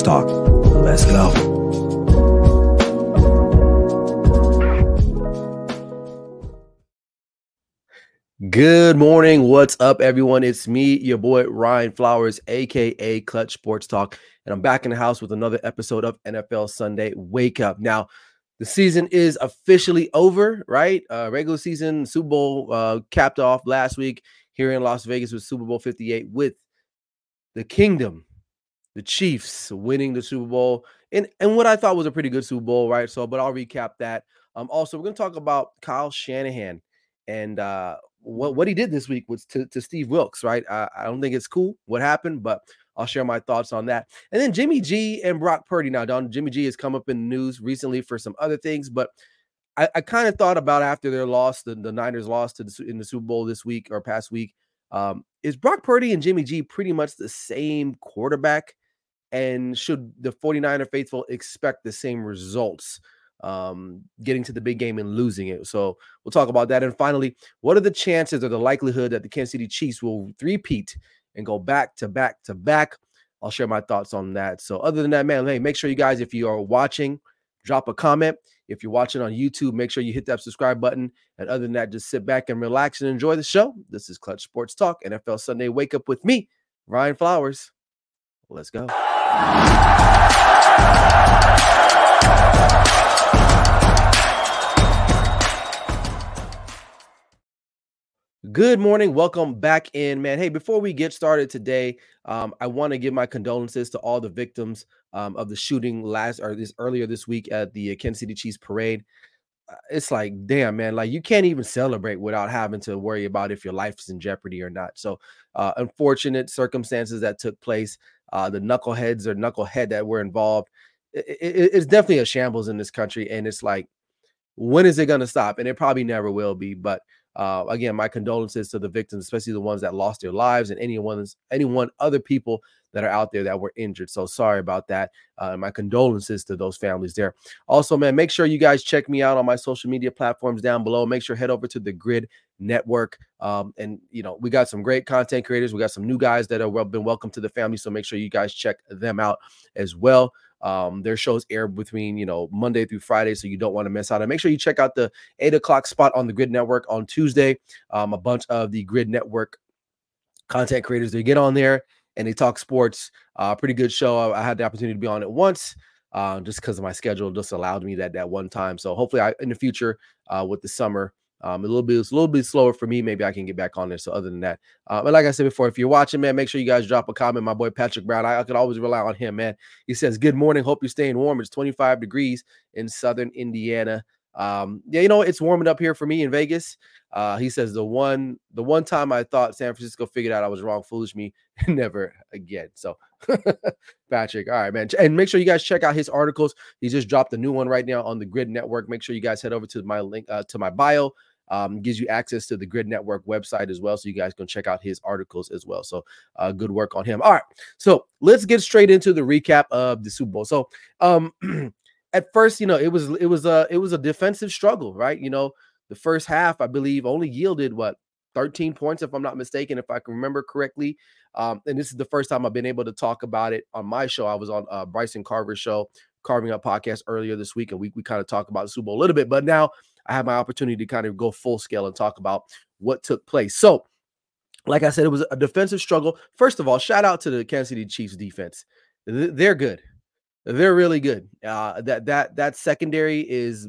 Talk. Let's go. Good morning. What's up, everyone? It's me, your boy Ryan Flowers, aka Clutch Sports Talk, and I'm back in the house with another episode of NFL Sunday Wake Up. Now, the season is officially over, right? Uh, regular season, Super Bowl uh, capped off last week here in Las Vegas with Super Bowl 58 with the Kingdom, the Chiefs winning the Super Bowl, and and what I thought was a pretty good Super Bowl, right? So, but I'll recap that. Um, also, we're gonna talk about Kyle Shanahan and uh, what what he did this week was to, to Steve Wilks, right? I, I don't think it's cool what happened, but I'll share my thoughts on that. And then Jimmy G and Brock Purdy. Now, Don Jimmy G has come up in the news recently for some other things, but I, I kind of thought about after their loss, the, the Niners lost to the, in the Super Bowl this week or past week. Um, is Brock Purdy and Jimmy G pretty much the same quarterback? And should the 49er faithful expect the same results? um, getting to the big game and losing it. So we'll talk about that. And finally, what are the chances or the likelihood that the Kansas City Chiefs will repeat and go back to back to back? I'll share my thoughts on that. So other than that, man, hey, make sure you guys, if you are watching, drop a comment. If you're watching on YouTube, make sure you hit that subscribe button. And other than that, just sit back and relax and enjoy the show. This is Clutch Sports Talk, NFL Sunday Wake Up with me, Ryan Flowers. Let's go. Good morning. Welcome back in, man. Hey, before we get started today, um, I want to give my condolences to all the victims um, of the shooting last or this earlier this week at the uh, Kansas City Chiefs parade. Uh, it's like, damn, man, like you can't even celebrate without having to worry about if your life is in jeopardy or not. So, uh, unfortunate circumstances that took place. Uh, the knuckleheads or knucklehead that were involved. It, it, it's definitely a shambles in this country, and it's like, when is it going to stop? And it probably never will be, but uh, again, my condolences to the victims, especially the ones that lost their lives, and anyone, anyone, other people that are out there that were injured. So sorry about that. Uh, my condolences to those families there. Also, man, make sure you guys check me out on my social media platforms down below. Make sure head over to the Gryd Network, um, and you know we got some great content creators. We got some new guys that have been welcome to the family. So make sure you guys check them out as well. Um, their shows air between you know Monday through Friday, so you don't want to miss out. And make sure you check out the eight o'clock spot on the Gryd Network on Tuesday. Um, a bunch of the Gryd Network content creators they get on there and they talk sports. Uh, pretty good show. I, I had the opportunity to be on it once. Uh, just because of my schedule just allowed me that that one time. So hopefully, I in the future uh, with the summer, um, a little bit, a little bit slower for me. Maybe I can get back on there. So other than that, uh, but like I said before, if you're watching, man, make sure you guys drop a comment. My boy Patrick Brown, I, I could always rely on him, man. He says, "Good morning. Hope you're staying warm. It's 25 degrees in Southern Indiana. Um, yeah, you know, it's warming up here for me in Vegas. Uh, he says the one the one time I thought San Francisco figured out I was wrong, foolish me, never again. So Patrick, all right, man. And make sure you guys check out his articles. He just dropped a new one right now on the Gryd Network. Make sure you guys head over to my link uh, to my bio. Um, gives you access to the Gryd Network website as well, so you guys can check out his articles as well. So, uh, good work on him. All right, so let's get straight into the recap of the Super Bowl. So, um, at first, you know, it was it was a it was a defensive struggle, right? You know, the first half, I believe, only yielded what 13 points, if I'm not mistaken, if I can remember correctly. Um, and this is the first time I've been able to talk about it on my show. I was on uh, Bryson Carver's show, Carving Up podcast earlier this week, and we, we kind of talked about the Super Bowl a little bit. But now I have my opportunity to kind of go full scale and talk about what took place. So, like I said, it was a defensive struggle. First of all, shout out to the Kansas City Chiefs defense. They're good. They're really good. Uh, that that that secondary is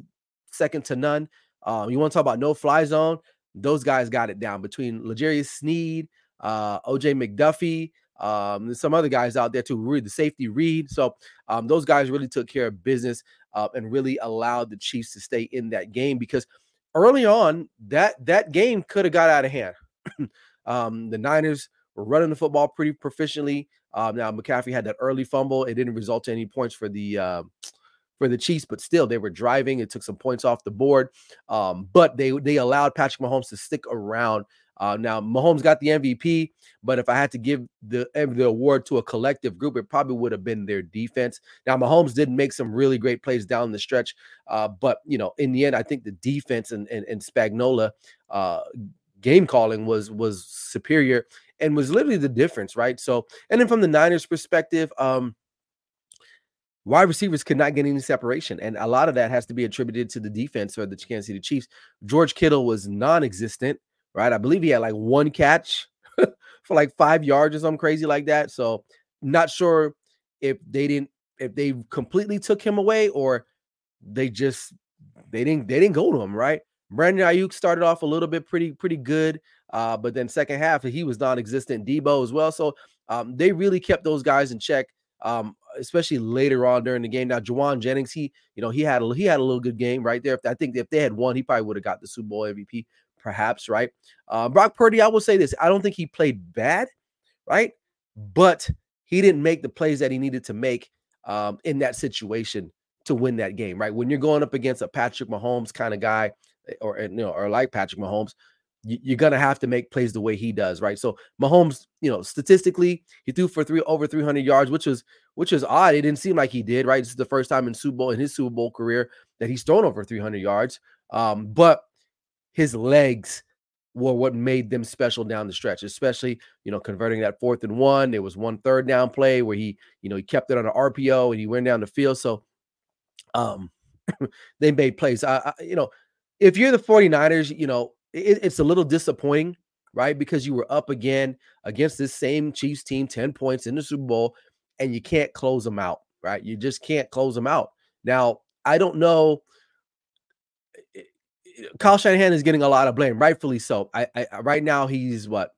second to none. Um, you want to talk about no fly zone? Those guys got it down between L'Jarius Sneed, uh, OJ McDuffie, um, some other guys out there too. Reid the safety Reid. So um, those guys really took care of business uh, and really allowed the Chiefs to stay in that game because early on that that game could have got out of hand. um, the Niners were running the football pretty proficiently. Um, now McCaffrey had that early fumble. It didn't result in any points for the uh, for the Chiefs, but still they were driving. It took some points off the board, um, but they they allowed Patrick Mahomes to stick around. Uh, now Mahomes got the MVP, but if I had to give the the award to a collective group, it probably would have been their defense. Now Mahomes did make some really great plays down the stretch, uh, but you know in the end, I think the defense and and, and Spagnuolo uh, game calling was was superior and was literally the difference, right? So, and then from the Niners' perspective, um, wide receivers could not get any separation. And a lot of that has to be attributed to the defense for the Kansas City Chiefs. George Kittle was non existent, right? I believe he had like one catch for like five yards or something crazy like that. So, not sure if they didn't, if they completely took him away or they just, they didn't, they didn't go to him, right? Brandon Aiyuk started off a little bit pretty, pretty good. Uh, but then second half, he was non-existent. Deebo as well. So um, they really kept those guys in check um, especially later on during the game. Now, Jauan Jennings, he, you know, he had a he had a little good game right there. I think if they had won, he probably would have got the Super Bowl MVP, perhaps, right? Uh, Brock Purdy, I will say this: I don't think he played bad, right? But he didn't make the plays that he needed to make um, in that situation to win that game, right? When you're going up against a Patrick Mahomes kind of guy, or you know, or like Patrick Mahomes, you're gonna have to make plays the way he does, right? So Mahomes, you know, statistically, he threw for three over 300 yards, which was which was odd. It didn't seem like he did, right? This is the first time in Super Bowl in his Super Bowl career that he's thrown over 300 yards. Um, but his legs were what made them special down the stretch, especially you know converting that fourth and one. There was one third down play where he you know he kept it on an RPO and he went down the field. So um, they made plays. I, I, you know, if you're the 49ers, you know it, it's a little disappointing, right? Because you were up again against this same Chiefs team, 10 points in the Super Bowl, and you can't close them out, right? You just can't close them out. Now, I don't know. Kyle Shanahan is getting a lot of blame, rightfully so. I, I right now he's what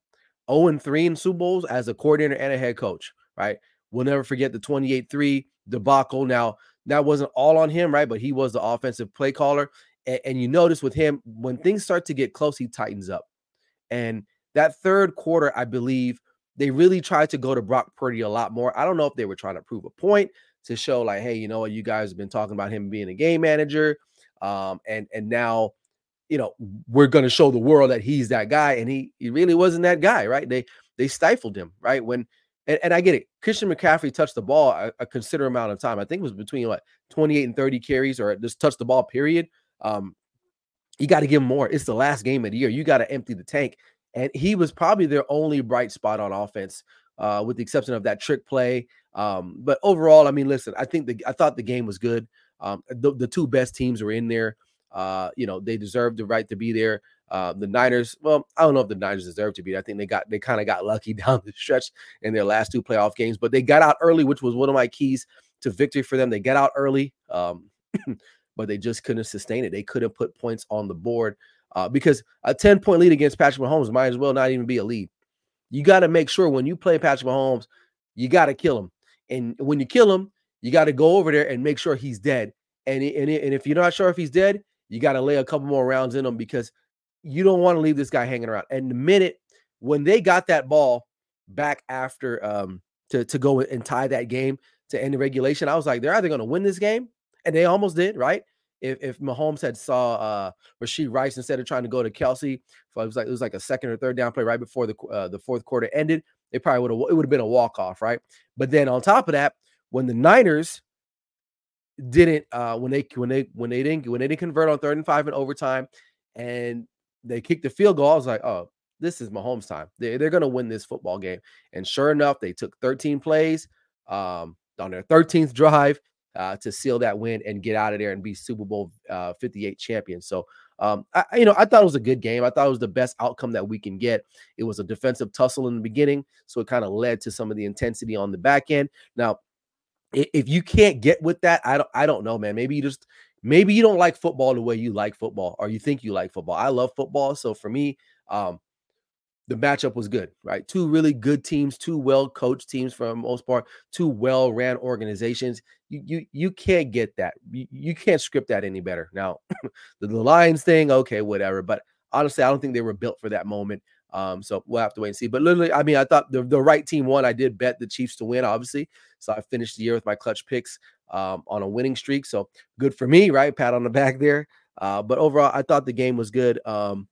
0 and 3 in Super Bowls as a coordinator and a head coach, right? We'll never forget the 28-3 debacle. Now, that wasn't all on him, right? But he was the offensive play caller. And, and you notice with him, when things start to get close, he tightens up. And that third quarter, I believe they really tried to go to Brock Purdy a lot more. I don't know if they were trying to prove a point to show, like, hey, you know what, you guys have been talking about him being a game manager. Um, and and now, you know, we're gonna show the world that he's that guy, and he he really wasn't that guy, right? They they stifled him, right? When and, and I get it. Christian McCaffrey touched the ball a, a considerable amount of time. I think it was between what 28 and 30 carries, or just touched the ball, period. Um, you got to give him more. It's the last game of the year. You got to empty the tank. And he was probably their only bright spot on offense, uh, with the exception of that trick play. Um, but overall, I mean, listen, I think the I thought the game was good. Um, the, the two best teams were in there. Uh, you know, they deserved the right to be there. Uh, the Niners, well, I don't know if the Niners deserve to be. There. I think they got they kind of got lucky down the stretch in their last two playoff games, but they got out early, which was one of my keys to victory for them. They got out early. Um, but they just couldn't sustain it. They couldn't put points on the board uh, because a 10 point lead against Patrick Mahomes might as well not even be a lead. You got to make sure when you play Patrick Mahomes, you got to kill him. And when you kill him, you got to go over there and make sure he's dead. And, and, and if you're not sure if he's dead, you got to lay a couple more rounds in him because you don't want to leave this guy hanging around. And the minute when they got that ball back after um, to, to go and tie that game to end the regulation, I was like, they're either going to win this game and they almost did, right? If if Mahomes had saw uh Rashee Rice instead of trying to go to Kelce, so it was like it was like a second or third down play right before the uh, the fourth quarter ended, it probably would have it would have been a walk off, right? But then on top of that, when the Niners didn't uh when they when they when they didn't when they didn't convert on third and five in overtime and they kicked the field goal, I was like, oh, this is Mahomes time. They, they're gonna win this football game. And sure enough, they took 13 plays um on their 13th drive uh, to seal that win and get out of there and be Super Bowl uh, 58 champions. So, um, I, you know, I thought it was a good game. I thought it was the best outcome that we can get. It was a defensive tussle in the beginning, so it kind of led to some of the intensity on the back end. Now, if you can't get with that, I don't, I don't know, man. Maybe you just, maybe you don't like football the way you like football, or you think you like football. I love football, so for me, um, the matchup was good, right? Two really good teams, two well coached teams for the most part, two well ran organizations. You you you can't get that. You, you can't script that any better. Now, the, the Lions thing, okay, whatever. But honestly, I don't think they were built for that moment. Um, so we'll have to wait and see. But literally, I mean, I thought the, the right team won. I did bet the Chiefs to win, obviously. So I finished the year with my clutch picks um, on a winning streak. So good for me, right? Pat on the back there. Uh, but overall, I thought the game was good. Um,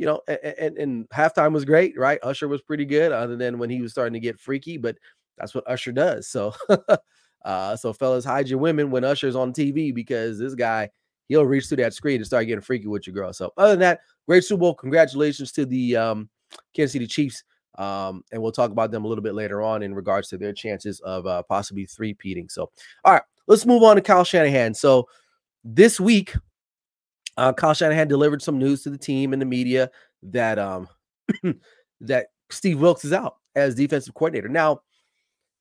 you know, and, and, halftime was great, right? Usher was pretty good, other than when he was starting to get freaky, but that's what Usher does. So, uh, so fellas, hide your women when Usher's on TV because this guy he'll reach through that screen and start getting freaky with your girl. So, other than that, great Super Bowl. Congratulations to the um, Kansas City Chiefs. Um, and we'll talk about them a little bit later on in regards to their chances of uh, possibly three peating. So, all right, let's move on to Kyle Shanahan. So this week, uh, Kyle Shanahan delivered some news to the team and the media that um that Steve Wilks is out as defensive coordinator. Now,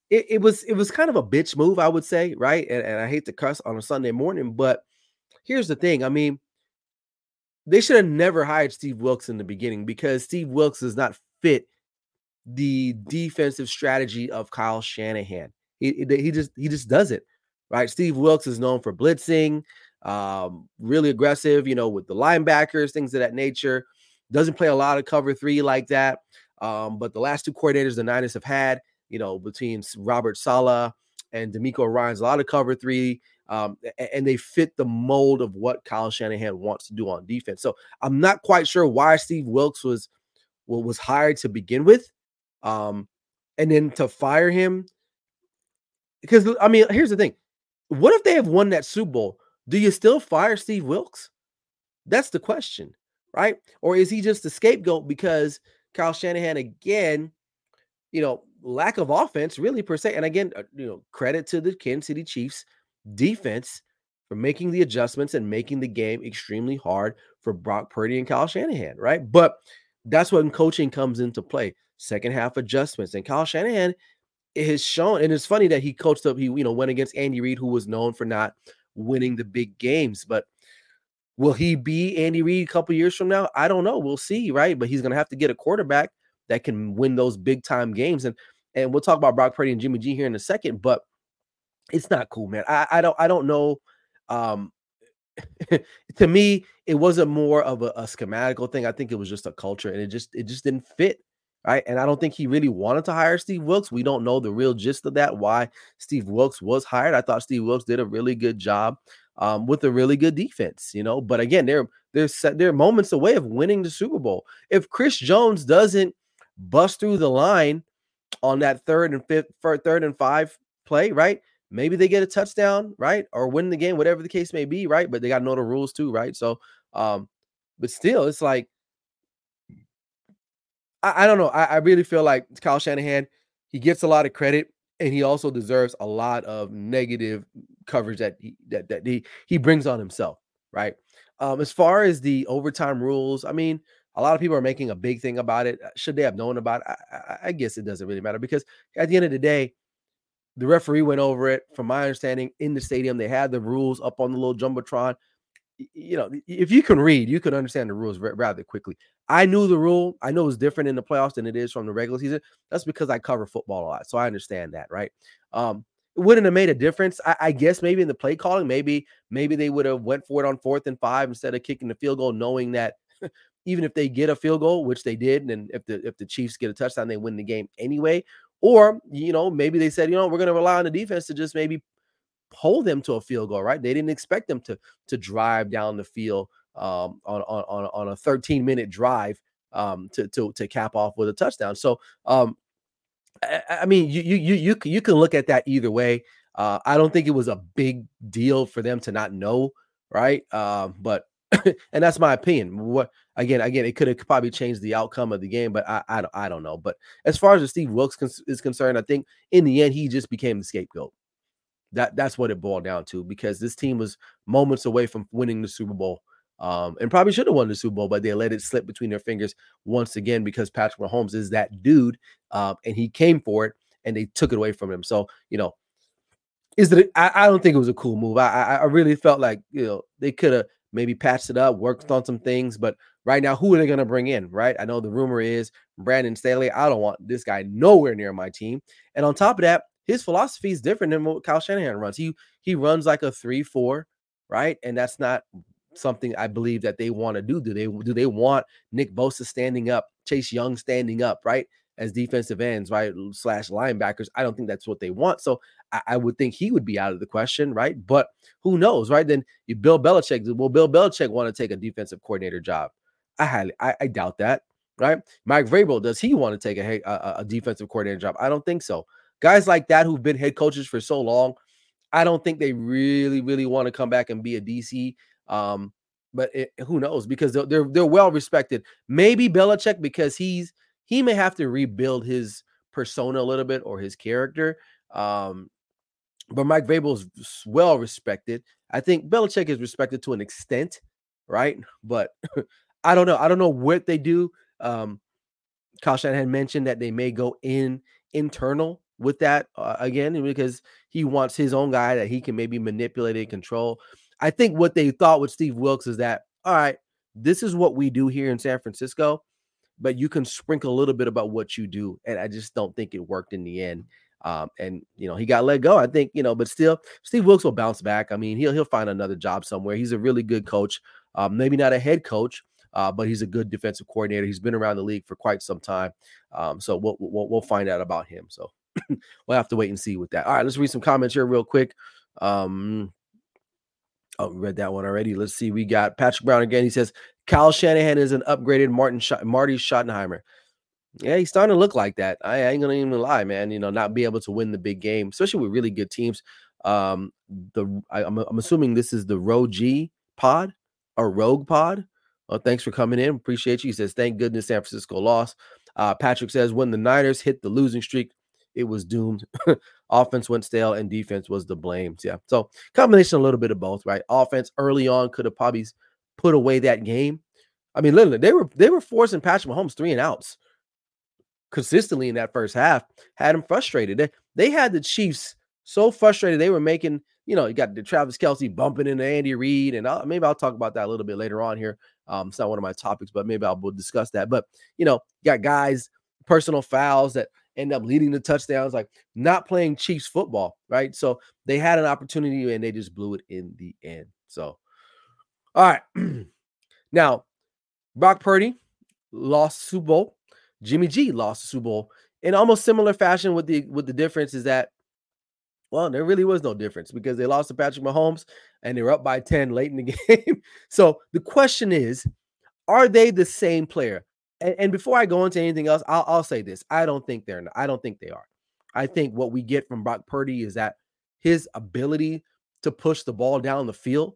it, it, was it was kind of a bitch move, I would say, right? And, and I hate to cuss on a Sunday morning, but here's the thing. I mean, they should have never hired Steve Wilks in the beginning because Steve Wilks does not fit the defensive strategy of Kyle Shanahan. He, he just he just does it, right? Steve Wilks is known for blitzing, um, really aggressive, you know, with the linebackers, things of that nature. Doesn't play a lot of cover three like that. Um, but the last two coordinators the Niners have had, you know, between Robert Saleh and DeMeco Ryans, a lot of cover three, um, and they fit the mold of what Kyle Shanahan wants to do on defense. So I'm not quite sure why Steve Wilks was was hired to begin with, um, and then to fire him. Because I mean, here's the thing: what if they have won that Super Bowl? Do you still fire Steve Wilks? That's the question, right? Or is he just a scapegoat because Kyle Shanahan again, you know, lack of offense really per se. And again, uh, you know, credit to the Kansas City Chiefs defense for making the adjustments and making the game extremely hard for Brock Purdy and Kyle Shanahan, right? But that's when coaching comes into play. Second half adjustments. And Kyle Shanahan has shown, and it's funny that he coached up, he you know went against Andy Reid, who was known for not winning the big games. But will he be Andy Reid a couple years from now? I don't know. We'll see, right? But he's gonna have to get a quarterback that can win those big time games. And and we'll talk about Brock Purdy and Jimmy G here in a second, but it's not cool, man. I, I don't I don't know. Um to me, it wasn't more of a, a schematical thing. I think it was just a culture and it just it just didn't fit. Right. And I don't think he really wanted to hire Steve Wilks. We don't know the real gist of that, why Steve Wilks was hired. I thought Steve Wilks did a really good job um, with a really good defense, you know. But again, they're they're set, they're moments away of winning the Super Bowl. If Chris Jones doesn't bust through the line on that third and fifth, third and five play, right? Maybe they get a touchdown, right? Or win the game, whatever the case may be, right? But they got to know the rules too, right? So, um, but still, it's like I, I don't know. I, I really feel like Kyle Shanahan, he gets a lot of credit and he also deserves a lot of negative coverage that he that, that he he brings on himself, right? Um, as far as the overtime rules, I mean, a lot of people are making a big thing about it. Uh, should they have known about it? I, I, I guess it doesn't really matter because at the end of the day, the referee went over it. From my understanding, in the stadium, they had the rules up on the little jumbotron. You know, if you can read, you can understand the rules rather quickly. I knew the rule. I know it's different in the playoffs than it is from the regular season. That's because I cover football a lot, so I understand that, right? Um, it wouldn't have made a difference. I, I, guess maybe in the play calling, maybe maybe they would have went for it on fourth and five instead of kicking the field goal, knowing that even if they get a field goal, which they did, and if the if the Chiefs get a touchdown, they win the game anyway. Or you know, maybe they said, you know, we're going to rely on the defense to just maybe hold them to a field goal. Right? They didn't expect them to to drive down the field um, on on on a 13 minute drive um, to to to cap off with a touchdown. So um, I, I mean, you you you you can look at that either way. Uh, I don't think it was a big deal for them to not know, right? Uh, but and that's my opinion. What again? Again, it could have probably changed the outcome of the game, but I, I, I don't know. But as far as Steve Wilks cons- is concerned, I think in the end he just became the scapegoat. That that's what it boiled down to because this team was moments away from winning the Super Bowl, um, and probably should have won the Super Bowl, but they let it slip between their fingers once again because Patrick Mahomes is that dude, um, and he came for it, and they took it away from him. So you know, is that I, I don't think it was a cool move. I I, I really felt like you know they could have maybe patched it up, worked on some things. But right now, who are they going to bring in? Right? I know the rumor is Brandon Staley. I don't want this guy nowhere near my team. And on top of that, his philosophy is different than what Kyle Shanahan runs. He he runs like a three-four, right? And that's not something I believe that they want to do. Do they do they want Nick Bosa standing up, Chase Young standing up, right? As defensive ends, right? Slash linebackers. I don't think that's what they want. So I, I, would think he would be out of the question, right? But who knows, right? Then you Bill Belichick. Will Bill Belichick want to take a defensive coordinator job? I highly, I, I doubt that, right? Mike Vrabel, does he want to take a, a, a defensive coordinator job? I don't think so. Guys like that who've been head coaches for so long, I don't think they really, really want to come back and be a DC. Um, but it, who knows? Because they're, they're they're well respected. Maybe Belichick because he's he may have to rebuild his persona a little bit or his character. Um, but Mike Vrabel is well respected. I think Belichick is respected to an extent, right? But I don't know. I don't know what they do. Um, Kyle Shanahan mentioned that they may go in internal with that uh, again because he wants his own guy that he can maybe manipulate and control. I think what they thought with Steve Wilks is that all right, this is what we do here in San Francisco, but you can sprinkle a little bit about what you do, and I just don't think it worked in the end. Um, and you know he got let go. I think you know, but still, Steve Wilks will bounce back. I mean, he'll he'll find another job somewhere. He's a really good coach. Um, maybe not a head coach, uh, but he's a good defensive coordinator. He's been around the league for quite some time. Um, so we'll, we'll, we'll find out about him. So we'll have to wait and see with that. All right, let's read some comments here real quick. Um, oh, we read that one already. Let's see. We got Patrick Brown again. He says Kyle Shanahan is an upgraded Martin Sch- Marty Schottenheimer. Yeah, he's starting to look like that. I, ain't gonna even lie, man. You know, not be able to win the big game, especially with really good teams. Um, the I, am I'm, I'm assuming this is the Row G pod or Rogue pod. Thanks for coming in. Appreciate you. He says, thank goodness San Francisco lost. Uh, Patrick says, when the Niners hit the losing streak, it was doomed. Offense went stale and defense was the blame. Yeah. So combination a little bit of both, right? Offense early on could have probably put away that game. I mean, literally, they were they were forcing Patrick Mahomes three and outs consistently in that first half, had him frustrated. They, they had the Chiefs so frustrated they were making, you know, you got the Travis Kelce bumping into Andy Reid, and I'll, maybe I'll talk about that a little bit later on here. Um, it's not one of my topics, but maybe I'll we'll discuss that. But you know, got guys personal fouls that end up leading the touchdowns, like not playing Chiefs football, right? So they had an opportunity and they just blew it in the end. So, all right, now Brock Purdy lost Super Bowl. Jimmy G lost Super Bowl in almost similar fashion. With the with the difference is that well, there really was no difference because they lost to Patrick Mahomes and they were up by 10 late in the game. so the question is, are they the same player? And, and before I go into anything else, I'll, I'll, say this. I don't think they're I don't think they are. I think what we get from Brock Purdy is that his ability to push the ball down the field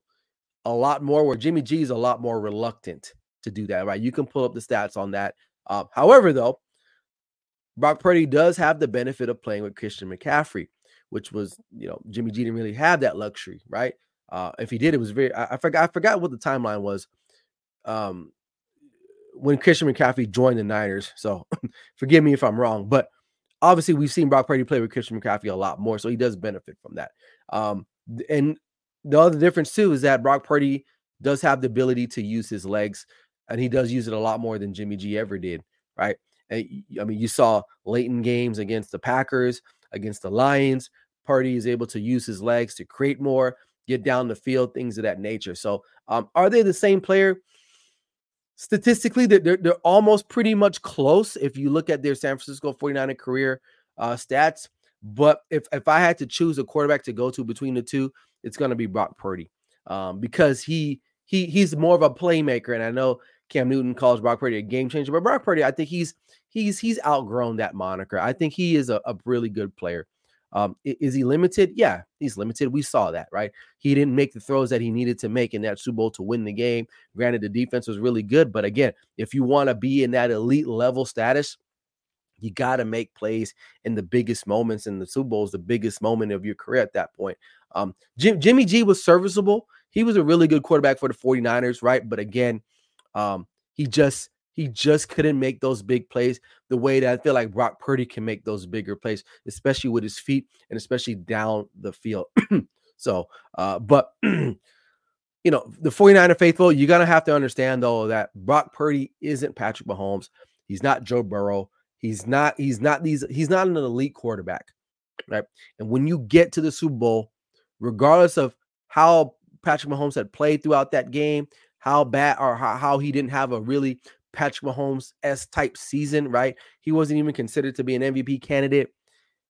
a lot more, where Jimmy G is a lot more reluctant to do that, right? You can pull up the stats on that. Uh, however, though, Brock Purdy does have the benefit of playing with Christian McCaffrey which was you know Jimmy G didn't really have that luxury, right? Uh, if he did, it was very. I, I, forgot. I forgot what the timeline was. Um, when Christian McCaffrey joined the Niners. So forgive me if I'm wrong, but obviously we've seen Brock Purdy play with Christian McCaffrey a lot more, so he does benefit from that. Um, and the other difference too is that Brock Purdy does have the ability to use his legs, and he does use it a lot more than Jimmy G ever did, right? And, I mean, you saw late in games against the Packers, against the Lions, Purdy is able to use his legs to create more, get down the field, things of that nature. So, um, are they the same player? Statistically, they're, they're, almost pretty much close if you look at their San Francisco 49er career uh, stats. But if, if I had to choose a quarterback to go to between the two, it's going to be Brock Purdy um, because he he he's more of a playmaker. And I know Cam Newton calls Brock Purdy a game changer, but Brock Purdy, I think he's he's he's outgrown that moniker. I think he is a, a really good player. Um, is he limited? Yeah, he's limited. We saw that, right? He didn't make the throws that he needed to make in that Super Bowl to win the game. Granted, the defense was really good, but again, if you want to be in that elite level status, you got to make plays in the biggest moments in the Super Bowl is the biggest moment of your career at that point. Um, Jim, Jimmy G was serviceable. He was a really good quarterback for the 49ers, right? But again, um, he just he just couldn't make those big plays the way that I feel like Brock Purdy can make those bigger plays, especially with his feet and especially down the field. so, uh, but you know, the 49er faithful, you're gonna have to understand though that Brock Purdy isn't Patrick Mahomes. He's not Joe Burrow. He's not, he's not these, he's not an elite quarterback, right? And when you get to the Super Bowl, regardless of how Patrick Mahomes had played throughout that game, how bad or how, how he didn't have a really Patrick Mahomes S type season, right? He wasn't even considered to be an MVP candidate.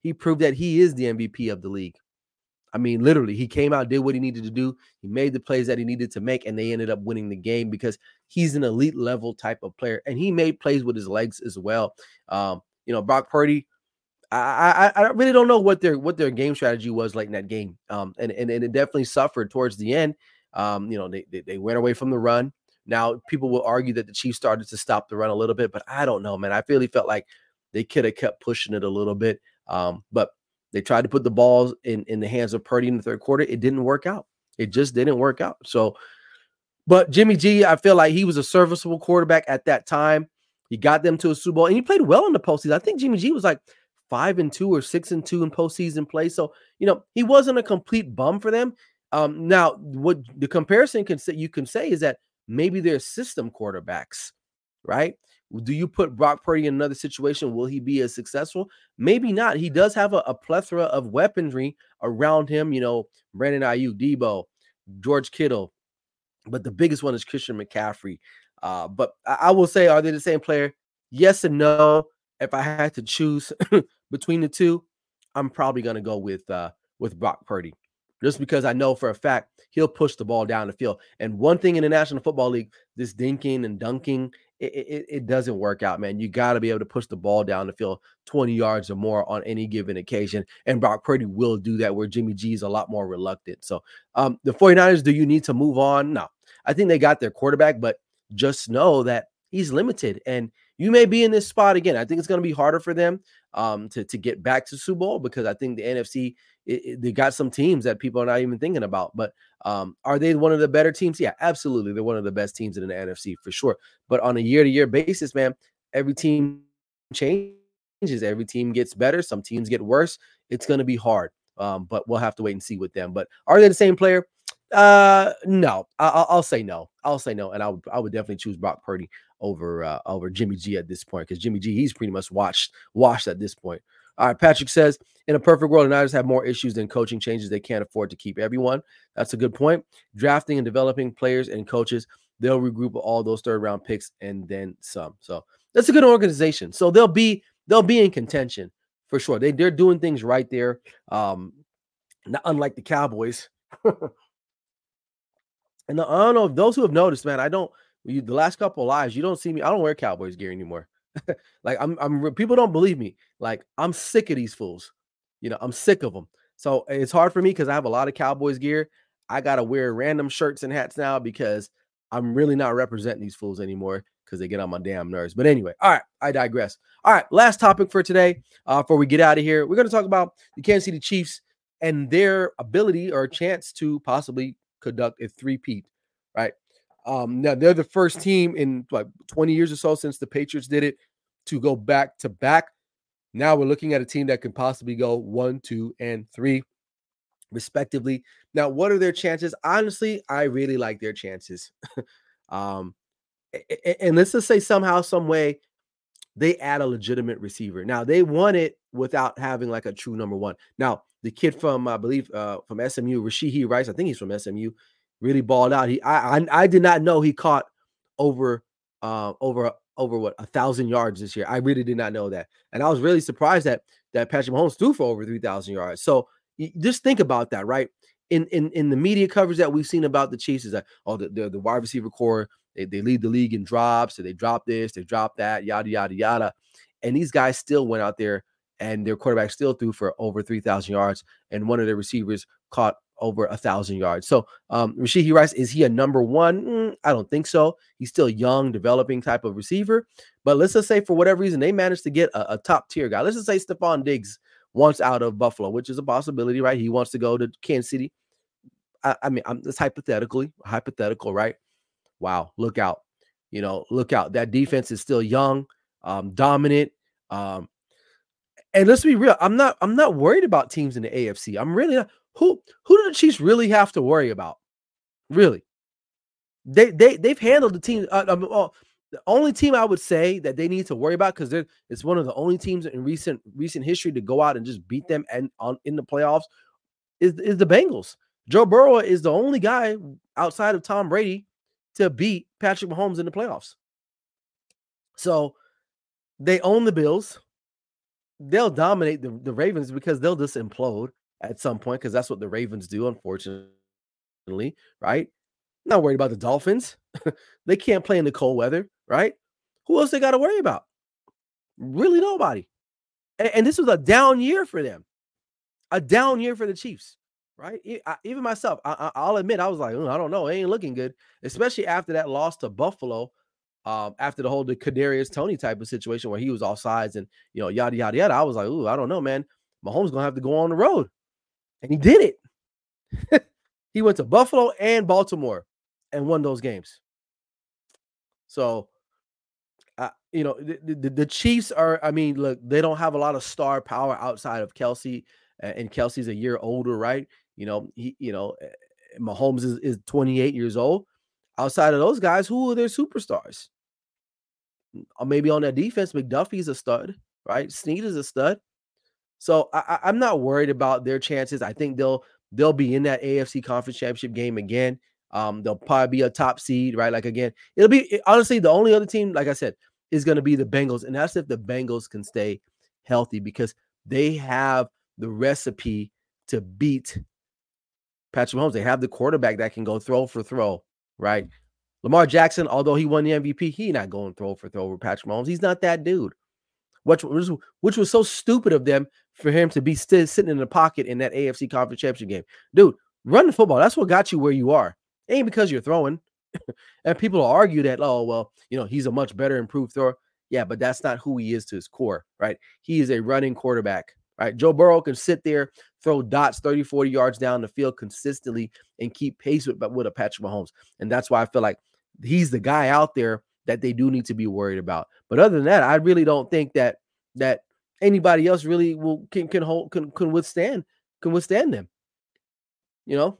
He proved that he is the MVP of the league. I mean, literally, he came out, did what he needed to do. He made the plays that he needed to make, and they ended up winning the game because he's an elite level type of player, and he made plays with his legs as well. Um, you know, Brock Purdy. I, I I really don't know what their what their game strategy was like in that game. Um, and and, and it definitely suffered towards the end. Um, you know, they, they they went away from the run. Now, people will argue that the Chiefs started to stop the run a little bit, but I don't know, man. I really felt like they could have kept pushing it a little bit. Um, but They tried to put the balls in in the hands of Purdy in the third quarter. It didn't work out. It just didn't work out. So, but Jimmy G, I feel like he was a serviceable quarterback at that time. He got them to a Super Bowl and he played well in the postseason. I think Jimmy G was like five and two or six and two in postseason play. So, you know, he wasn't a complete bum for them. Um, now, what the comparison can say you can say is that maybe they're system quarterbacks, right? Do you put Brock Purdy in another situation? Will he be as successful? Maybe not. He does have a, a plethora of weaponry around him. You know, Brandon Aiyuk, Deebo, George Kittle, but the biggest one is Christian McCaffrey. Uh, but I, I will say, are they the same player? Yes and no. If I had to choose between the two, I'm probably going to go with uh, with Brock Purdy just because I know for a fact he'll push the ball down the field. And one thing in the National Football League, this dinking and dunking, it, it, it doesn't work out, man. You got to be able to push the ball down the field 20 yards or more on any given occasion. And Brock Purdy will do that where Jimmy G is a lot more reluctant. So um, the 49ers, do you need to move on? No. I think they got their quarterback, but just know that he's limited. And you may be in this spot again. I think it's going to be harder for them um, to, to get back to Super Bowl because I think the NFC it, it, they got some teams that people are not even thinking about. But um, are they one of the better teams? Yeah, absolutely. They're one of the best teams in the NFC for sure. But on a year to year basis, man, every team changes. Every team gets better. Some teams get worse. It's going to be hard. Um, but we'll have to wait and see with them. But are they the same player? Uh, no. I- will say no. I'll say no, and I would I would definitely choose Brock Purdy over uh, over Jimmy G at this point because Jimmy G he's pretty much watched washed at this point. All right, Patrick says, in a perfect world, the Niners have more issues than coaching changes. They can't afford to keep everyone. That's a good point. Drafting and developing players and coaches, they'll regroup all those third round picks and then some. So that's a good organization. So they'll be they'll be in contention for sure. They they're doing things right there. Um, not unlike the Cowboys. and the, I don't know those who have noticed, man. I don't. You, the last couple lives, you don't see me. I don't wear Cowboys gear anymore. like I'm, I'm people don't believe me. Like I'm sick of these fools. You know, I'm sick of them. So it's hard for me because I have a lot of Cowboys gear. I gotta wear random shirts and hats now because I'm really not representing these fools anymore because they get on my damn nerves. But anyway, all right, I digress. All right, last topic for today. Uh, before we get out of here, we're gonna talk about the Kansas City Chiefs and their ability or chance to possibly conduct a three-peat, right? Um, now they're the first team in like 20 years or so since the Patriots did it to go back to back. Now we're looking at a team that can possibly go one, two, and three, respectively. Now, what are their chances? Honestly, I really like their chances. um, and let's just say somehow, some way, they add a legitimate receiver. Now they won it without having like a true number one. Now the kid from I believe uh, from SMU, Rashee Rice, I think he's from SMU really balled out. He I I, I did not know he caught over uh, over over what a thousand yards this year. I really did not know that, and I was really surprised that that Patrick Mahomes threw for over three thousand yards. So just think about that, right? In in in the media coverage that we've seen about the Chiefs is that oh the the, the wide receiver core they, they lead the league in drops, so they drop this, they drop that, yada yada yada, and these guys still went out there and their quarterback still threw for over three thousand yards, and one of their receivers caught over a thousand yards. So um Rashee Rice, is he a number one? Mm, I don't think so. He's still young, developing type of receiver. But let's just say for whatever reason they managed to get a, a top tier guy. Let's just say Stefon Diggs wants out of Buffalo, which is a possibility, right? He wants to go to Kansas City. I, I mean, I'm it's hypothetically, hypothetical, right? Wow, look out. You know, look out. That defense is still young, um, dominant. Um, and let's be real, I'm not I'm not worried about teams in the AFC. I'm really not who who do the Chiefs really have to worry about? Really, they they they've handled the team. Uh, um, well, the only team I would say that they need to worry about because it's one of the only teams in recent recent history to go out and just beat them and on in the playoffs is is the Bengals. Joe Burrow is the only guy outside of Tom Brady to beat Patrick Mahomes in the playoffs. So they own the Bills. They'll dominate the, the Ravens because they'll just implode at some point because that's what the Ravens do, unfortunately, right? Not worried about the Dolphins. they can't play in the cold weather, right? Who else they got to worry about? Really, nobody. And, and, this was a down year for them, a down year for the Chiefs, right? I, even myself, I, will admit, I was like, mm, I don't know, it ain't looking good, especially after that loss to Buffalo. Um, after the whole the Kadarius Toney type of situation where he was off sides and you know yada yada yada, I was like, ooh, I don't know, man. Mahomes gonna have to go on the road, and he did it. he went to Buffalo and Baltimore and won those games. So, uh, you know, the, the, the, Chiefs are. I mean, look, they don't have a lot of star power outside of Kelce, and Kelce's a year older, right? You know, he, you know, eh, Mahomes is, is 28 years old. Outside of those guys, who are their superstars? Uh, maybe on that defense, McDuffie's a stud, right? Sneed is a stud. So I, I'm not worried about their chances. I think they'll they'll be in that AFC Conference Championship game again. Um, they'll probably be a top seed, right? Like again, it'll be honestly the only other team, like I said, is going to be the Bengals, and that's if the Bengals can stay healthy because they have the recipe to beat Patrick Mahomes. They have the quarterback that can go throw for throw, right? Lamar Jackson, although he won the MVP, he not going throw for throw over Patrick Mahomes. He's not that dude. Which was which was so stupid of them for him to be still sitting in the pocket in that AFC Conference Championship game. Dude, run the football. That's what got you where you are. It ain't because you're throwing. and people argue that, oh, well, you know, he's a much better improved thrower. Yeah, but that's not who he is to his core, right? He is a running quarterback, right? Joe Burrow can sit there, throw dots 30, 40 yards down the field consistently and keep pace with, but with a Patrick Mahomes. And that's why I feel like he's the guy out there that they do need to be worried about. But other than that, I really don't think that that anybody else really will can can hold can can withstand can withstand them. You know,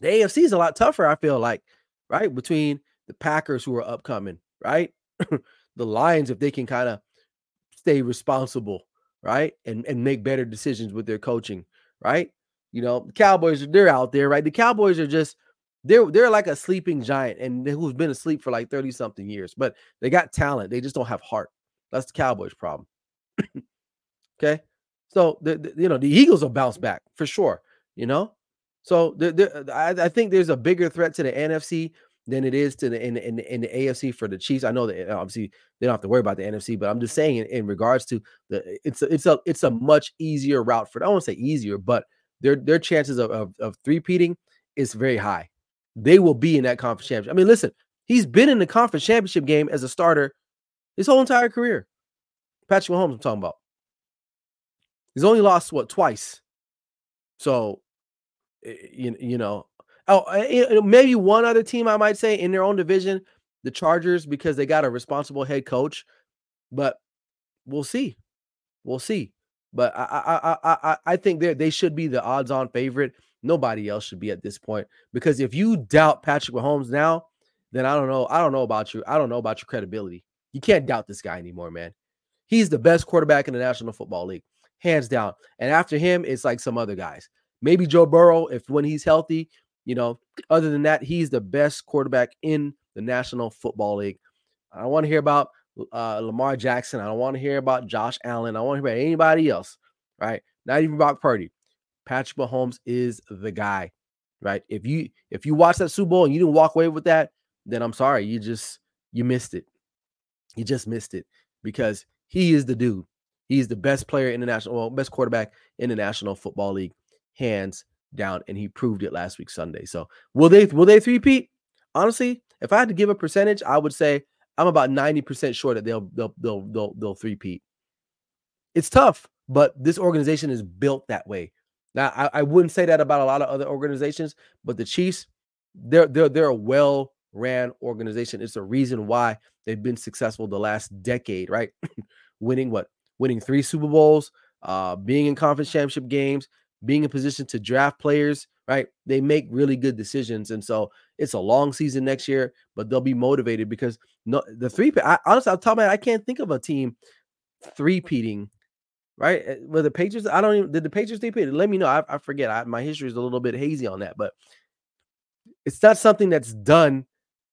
the AFC is a lot tougher. I feel like right between the Packers who are upcoming, right, the Lions if they can kind of stay responsible, right, and and make better decisions with their coaching, right. You know, the Cowboys they're out there, right. The Cowboys are just they're they're like a sleeping giant and who's been asleep for like 30 something years, but they got talent. They just don't have heart. That's the Cowboys' problem. okay. So the, the, you know the Eagles will bounce back for sure. You know, so the, the, I, I, think there's a bigger threat to the NFC than it is to the in, in, in the AFC for the Chiefs. I know that obviously they don't have to worry about the NFC, but I'm just saying in, in regards to the it's a, it's a it's a much easier route for. I won't say easier, but their their chances of of, of three peating is very high they will be in that conference championship. I mean, listen, he's been in the conference championship game as a starter his whole entire career. Patrick Mahomes, I'm talking about. He's only lost what twice. So, eh, you, you know, oh, eh, maybe one other team I might say in their own division, the Chargers, because they got a responsible head coach. But we'll see, we'll see. But I I I I, I think they they should be the odds-on favorite. Nobody else should be at this point because if you doubt Patrick Mahomes now, then I don't know. I don't know about you. I don't know about your credibility. You can't doubt this guy anymore, man. He's the best quarterback in the National Football League, hands down. And after him, it's like some other guys. Maybe Joe Burrow, if when he's healthy, you know. Other than that, he's the best quarterback in the National Football League. I don't want to hear about uh, Lamar Jackson. I don't want to hear about Josh Allen. I don't want to hear about anybody else, right? Not even Brock Purdy. Patrick Mahomes is the guy, right? If you if you watch that Super Bowl and you didn't walk away with that, then I'm sorry, you just you missed it. You just missed it because he is the dude. He's the best player in the national, well, best quarterback in the National Football League, hands down, and he proved it last week Sunday. So will they will they three-peat? Honestly, if I had to give a percentage, I would say I'm about 90% sure that they'll they'll they'll they'll, they'll three-peat. It's tough, but this organization is built that way. Now, I, I wouldn't say that about a lot of other organizations, but the Chiefs, they're they're they're a well ran organization. It's a reason why they've been successful the last decade, right? winning what? Winning three Super Bowls, uh, being in conference championship games, being in position to draft players, right? They make really good decisions. And so it's a long season next year, but they'll be motivated because no the three I honestly I'll tell you, I can't think of a team three peating right? Eh, well, the Patriots, I don't even did the Patriots they paid. Let me know. I, I forget. I, my history is a little bit hazy on that, but it's not something that's done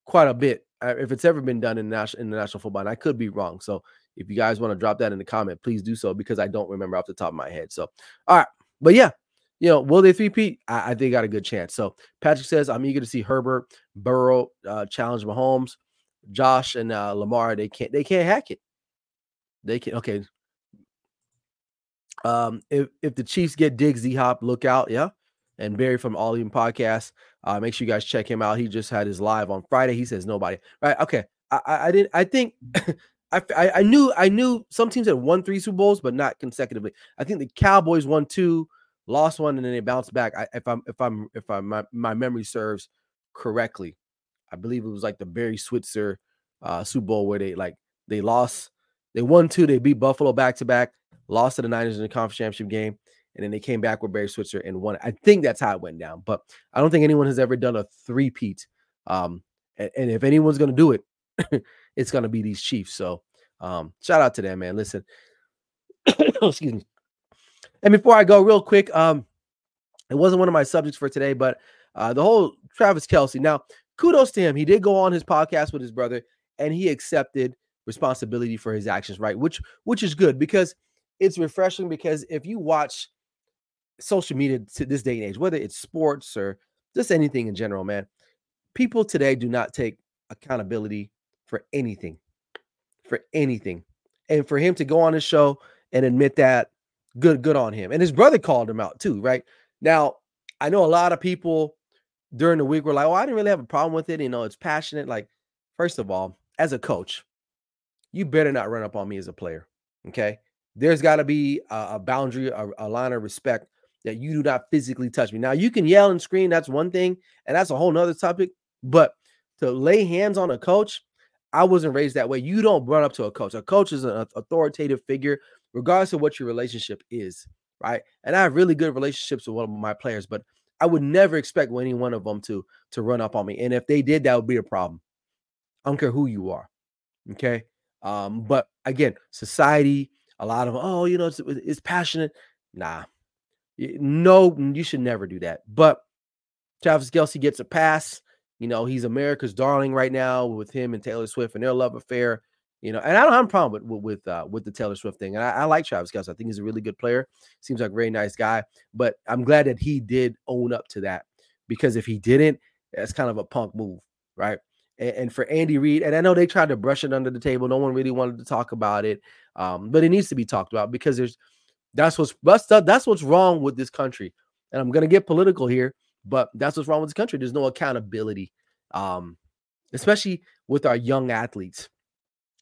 quite a bit. Uh, if it's ever been done in national in the national football, and I could be wrong. So if you guys want to drop that in the comment, please do so because I don't remember off the top of my head. So all right, but yeah, you know, will they three-peat? I, I think got a good chance. So Patrick says, I'm eager to see Herbert, Burrow uh, challenge Mahomes, Josh, and uh, Lamar. They can't they can't hack it. They can okay. Um, if if the Chiefs get Diggs, Z Hop, look out, yeah. And Barry from All Podcast, uh, make sure you guys check him out. He just had his live on Friday. He says nobody, right? Okay, I, I, I didn't. I think I, I, I knew I knew some teams had won three Super Bowls, but not consecutively. I think the Cowboys won two, lost one, and then they bounced back. I, if I'm if I'm if I my, my memory serves correctly, I believe it was like the Barry Switzer uh, Super Bowl where they like they lost, they won two, they beat Buffalo back to back, lost to the Niners in the conference championship game, and then they came back with Barry Switzer and won. I think that's how it went down, but I don't think anyone has ever done a three-peat. Um, and, and if anyone's gonna do it, it's gonna be these Chiefs. So um, shout out to them, man. Listen, excuse me. And before I go, real quick, um, it wasn't one of my subjects for today, but uh, the whole Travis Kelce. Now, kudos to him. He did go on his podcast with his brother, and he accepted responsibility for his actions, right? Which which is good because it's refreshing. Because if you watch social media to this day and age, whether it's sports or just anything in general, man, people today do not take accountability for anything, for anything. And for him to go on his show and admit that, good, good on him. And his brother called him out too, right? Now, I know a lot of people during the week were like, oh, I didn't really have a problem with it. You know, it's passionate. Like, first of all, as a coach, you better not run up on me as a player. Okay. There's got to be a, a boundary, a, a, line of respect that you do not physically touch me. Now, you can yell and scream. That's one thing. And that's a whole nother topic. But to lay hands on a coach, I wasn't raised that way. You don't run up to a coach. A coach is an authoritative figure, regardless of what your relationship is. Right. And I have really good relationships with one of my players, but I would never expect any one of them to to run up on me. And if they did, that would be a problem. I don't care who you are. Okay. Um, but again, society, a lot of oh, you know, it's, it's passionate. Nah, no, you should never do that. But Travis Kelce gets a pass. You know, he's America's darling right now with him and Taylor Swift and their love affair. You know, and I don't have a problem with with uh, with the Taylor Swift thing. And I, I like Travis Kelce. I think he's a really good player. Seems like a very nice guy. But I'm glad that he did own up to that because if he didn't, that's kind of a punk move, right? And, and for Andy Reid, and I know they tried to brush it under the table. No one really wanted to talk about it, um, but it needs to be talked about because there's that's what's that's, that's what's wrong with this country. And I'm gonna get political here, but that's what's wrong with this country. There's no accountability, um, especially with our young athletes.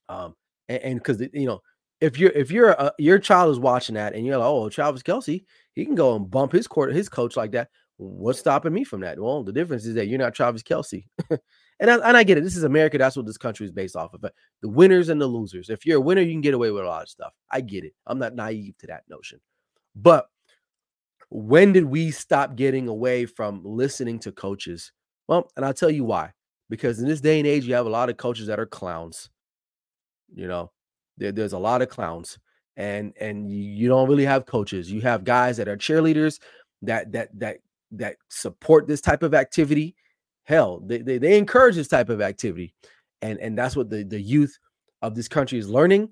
Um, and because you know, if you're if you're a, your child is watching that and you're like, oh, Travis Kelce, he can go and bump his court his coach like that. What's stopping me from that? Well, the difference is that you're not Travis Kelce. and I, and I get it. This is America. That's what this country is based off of. The winners and the losers. If you're a winner, you can get away with a lot of stuff. I get it. I'm not naive to that notion. But when did we stop getting away from listening to coaches? Well, and I'll tell you why. Because in this day and age, you have a lot of coaches that are clowns. You know, there, there's a lot of clowns, and and you don't really have coaches. You have guys that are cheerleaders that that that that support this type of activity. Hell, they, they, they encourage this type of activity. And and that's what the, the youth of this country is learning.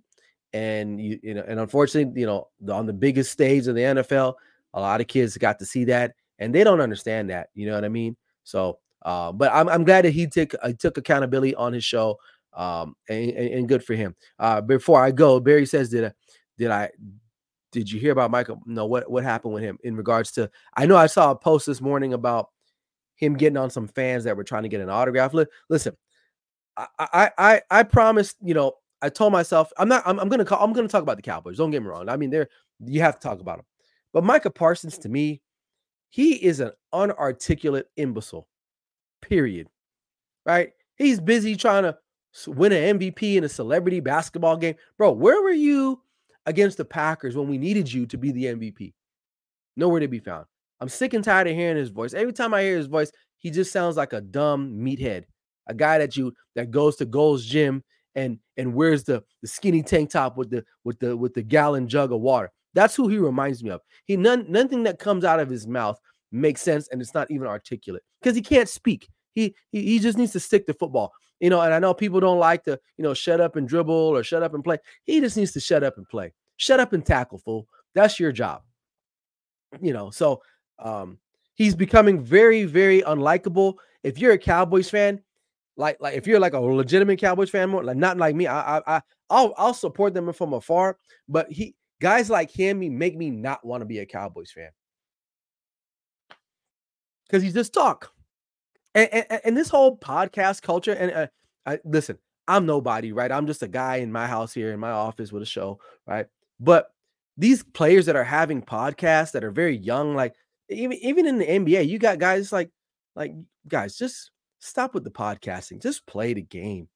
And you, you know, and unfortunately, you know, the, on the biggest stage of the NFL, a lot of kids got to see that and they don't understand that. You know what I mean? So uh, but I'm, I'm glad that he took uh, took accountability on his show, um, and, and, and good for him. Uh, before I go, Barry says, "Did I, did I did you hear about Micah? No, what what happened with him in regards to? I know I saw a post this morning about him getting on some fans that were trying to get an autograph. Listen, I I I, I promised, you know, I told myself I'm not. I'm, I'm gonna call. I'm gonna talk about the Cowboys. Don't get me wrong. I mean, they're you have to talk about them. But Micah Parsons, to me, he is an unarticulate imbecile. Period. Right? He's busy trying to win an MVP in a celebrity basketball game, bro. Where were you? against the Packers when we needed you to be the MVP. Nowhere to be found. I'm sick and tired of hearing his voice. Every time I hear his voice, he just sounds like a dumb meathead, a guy that you that goes to Gold's Gym and and wears the the skinny tank top with the with the with the gallon jug of water. That's who he reminds me of. He none nothing that comes out of his mouth makes sense and it's not even articulate because he can't speak. He, he he just needs to stick to football. You know, and I know people don't like to, you know, shut up and dribble or shut up and play. He just needs to shut up and play. Shut up and tackle, fool. That's your job. You know, so um he's becoming very, very unlikable. If you're a Cowboys fan, like like if you're like a legitimate Cowboys fan, more like not like me, I I, I I'll I'll support them from afar. But he guys like him make me not want to be a Cowboys fan because he's just talk and, and, and this whole podcast culture and uh, I, listen I'm nobody, right? I'm just a guy in my house here in my office with a show, right? But these players that are having podcasts that are very young, like even even in the NBA, you got guys like like guys, just stop with the podcasting. Just play the game.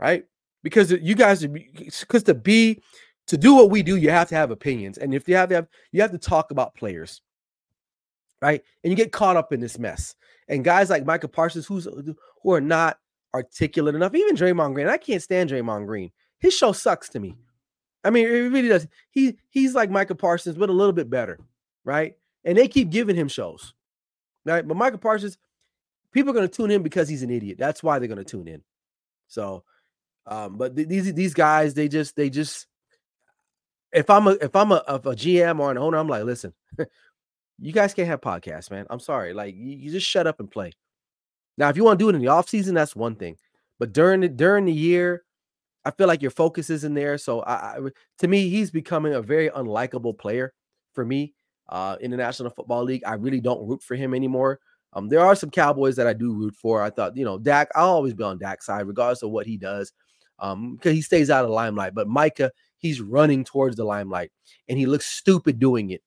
Right? Because you guys because to be to do what we do, you have to have opinions. And if you have to have you have to talk about players. Right? And you get caught up in this mess. And guys like Micah Parsons, who's who are not articulate enough, even Draymond Green. I can't stand Draymond Green. His show sucks to me. I mean, it really does. He he's like Micah Parsons, but a little bit better, right? And they keep giving him shows, right? But Micah Parsons, people are going to tune in because he's an idiot. That's why they're going to tune in. So, um, but th- these these guys, they just they just if I'm a if I'm a, a GM or an owner, I'm like, listen, you guys can't have podcasts, man. I'm sorry. Like you, you just shut up and play. Now, if you want to do it in the off season, that's one thing. But during the during the year, I feel like your focus is in there. So I, I, to me, he's becoming a very unlikable player for me uh, in the National Football League. I really don't root for him anymore. Um, there are some Cowboys that I do root for. I thought, you know, Dak, I'll always be on Dak's side, regardless of what he does, um, because he stays out of the limelight. But Micah, he's running towards the limelight, and he looks stupid doing it.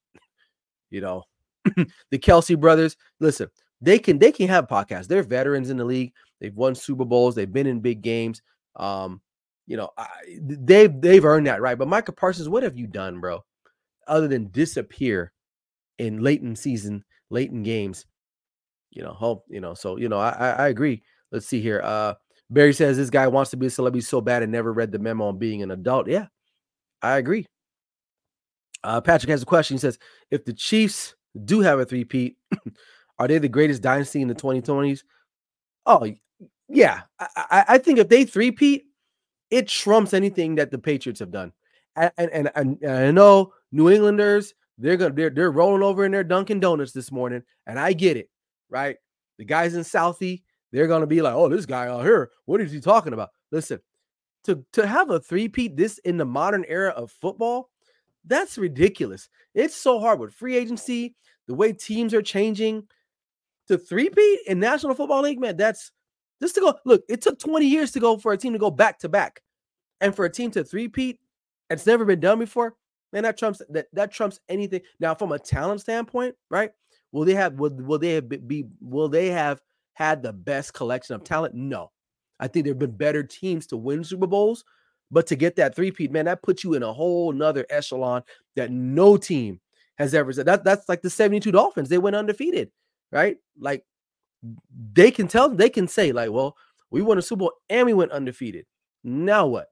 You know, the Kelce brothers. Listen, they can they can have podcasts. They're veterans in the league. They've won Super Bowls. They've been in big games. Um, you know, I, they've they've earned that right. But Micah Parsons, what have you done, bro? Other than disappear in late in season, late in games. You know, hope you know. So you know, I, I, I agree. Let's see here. Uh, Barry says this guy wants to be a celebrity so bad and never read the memo on being an adult. Yeah, I agree. Uh, Patrick has a question. He says, if the Chiefs do have a three-peat, are they the greatest dynasty in the 2020s? Oh, yeah. I, I, think if they three-peat, it trumps anything that the Patriots have done. And and, and, and I know New Englanders, they're gonna they're, they're rolling over in their Dunkin' Donuts this morning, and I get it, right? The guys in Southie, they're gonna be like, oh, this guy out here, what is he talking about? Listen, to to have a three-peat this in the modern era of football, that's ridiculous. It's so hard with free agency, the way teams are changing. To three-peat in National Football League, man, that's just to go, look, it took 20 years to go for a team to go back to back. And for a team to three-peat, it's never been done before. Man, that trumps that that trumps anything. Now, from a talent standpoint, right? Will they have will, will they have be will they have had the best collection of talent? No. I think there have been better teams to win Super Bowls, but to get that three-peat, man, that puts you in a whole nother echelon that no team has ever said. That that's like the 72 Dolphins. They went undefeated, right? Like they can tell, they can say, like, well, we won a Super Bowl and we went undefeated. Now what?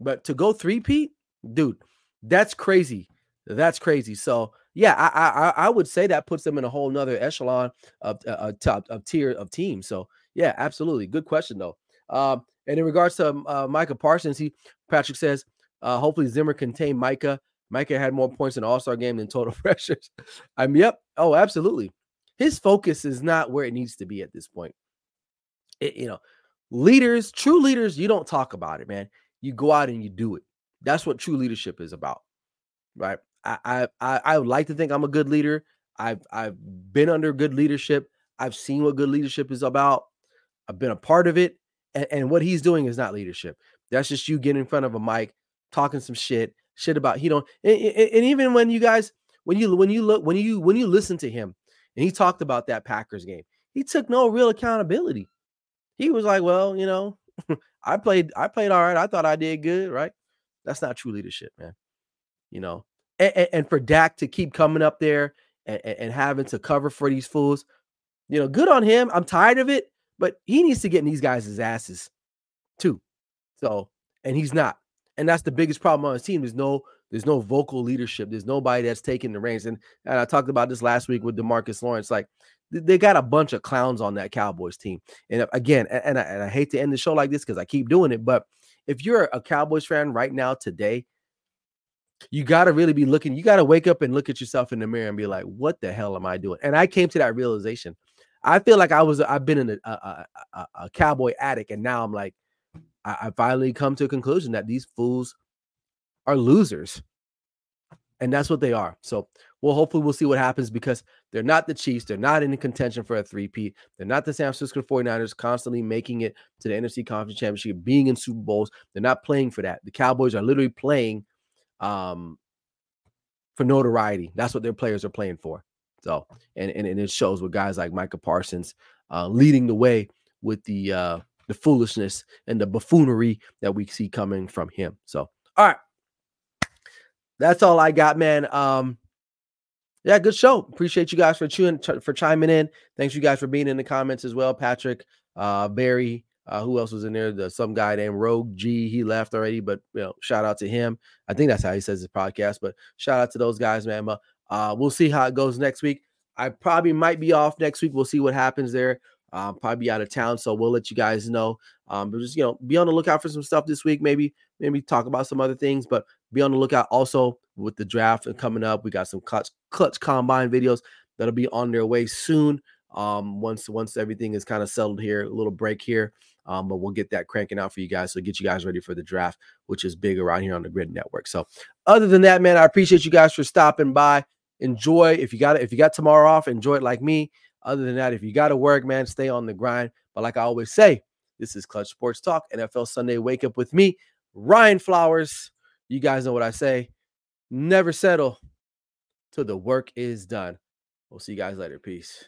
But to go three-peat, dude, that's crazy. That's crazy. So yeah, I I I would say that puts them in a whole nother echelon of uh, uh top of tier of teams. So yeah, absolutely. Good question though. Um, and in regards to uh, Micah Parsons, he Patrick says, uh, hopefully Zimmer contained Micah. Micah had more points in All Star game than total pressures. I'm yep. Oh, absolutely his focus is not where it needs to be at this point. It, you know, leaders, true leaders, you don't talk about it, man. You go out and you do it. That's what true leadership is about, right? I I I would like to think I'm a good leader. I've I've been under good leadership. I've seen what good leadership is about. I've been a part of it, and, and what he's doing is not leadership. That's just you getting in front of a mic, talking some shit, shit about he don't. And, and even when you guys, when you when you look when you when you listen to him, and he talked about that Packers game. He took no real accountability. He was like, "Well, you know, I played I played all right. I thought I did good, right?" That's not true leadership, man. You know, and, and for Dak to keep coming up there and, and having to cover for these fools, you know, good on him. I'm tired of it, but he needs to get in these guys' asses too. So, and he's not. And that's the biggest problem on his team. There's no there's no vocal leadership. There's nobody that's taking the reins. And, and I talked about this last week with Demarcus Lawrence. Like they got a bunch of clowns on that Cowboys team. And again, and I, and I hate to end the show like this because I keep doing it, but if you're a Cowboys fan right now today, you got to really be looking. You got to wake up and look at yourself in the mirror and be like, "What the hell am I doing?" And I came to that realization. I feel like I was. I've been in a, a, a, a cowboy addict, and now I'm like, I, I finally come to a conclusion that these fools are losers. And that's what they are. So well, hopefully we'll see what happens because they're not the Chiefs. They're not in contention for a three-peat. They're not the San Francisco 49ers constantly making it to the NFC Conference Championship, being in Super Bowls. They're not playing for that. The Cowboys are literally playing um, for notoriety. That's what their players are playing for. So, and, and, and it shows with guys like Micah Parsons uh, leading the way with the uh, the foolishness and the buffoonery that we see coming from him. So, all right. That's all I got, man. Um, yeah, good show. Appreciate you guys for tuning for chiming in. Thanks you guys for being in the comments as well. Patrick, uh, Barry, uh, who else was in there? The some guy named Rogue G. He left already, but you know, shout out to him. I think that's how he says his podcast. But shout out to those guys, man. But uh, we'll see how it goes next week. I probably might be off next week. We'll see what happens there. Um, probably be out of town, so we'll let you guys know. Um, but just you know, be on the lookout for some stuff this week. Maybe maybe talk about some other things, but be on the lookout also with the draft and coming up. We got some clutch clutch combine videos that'll be on their way soon. Um, once once everything is kind of settled here, a little break here. Um, but we'll get that cranking out for you guys. So get you guys ready for the draft, which is big around here on the Gryd Network. So other than that, man, I appreciate you guys for stopping by. Enjoy if you got it, if you got tomorrow off, enjoy it like me. Other than that, if you got to work, man, stay on the grind. But like I always say, this is Clutch Sports Talk, NFL Sunday Wake Up with me, Ryan Flowers. You guys know what I say. Never settle till the work is done. We'll see you guys later. Peace.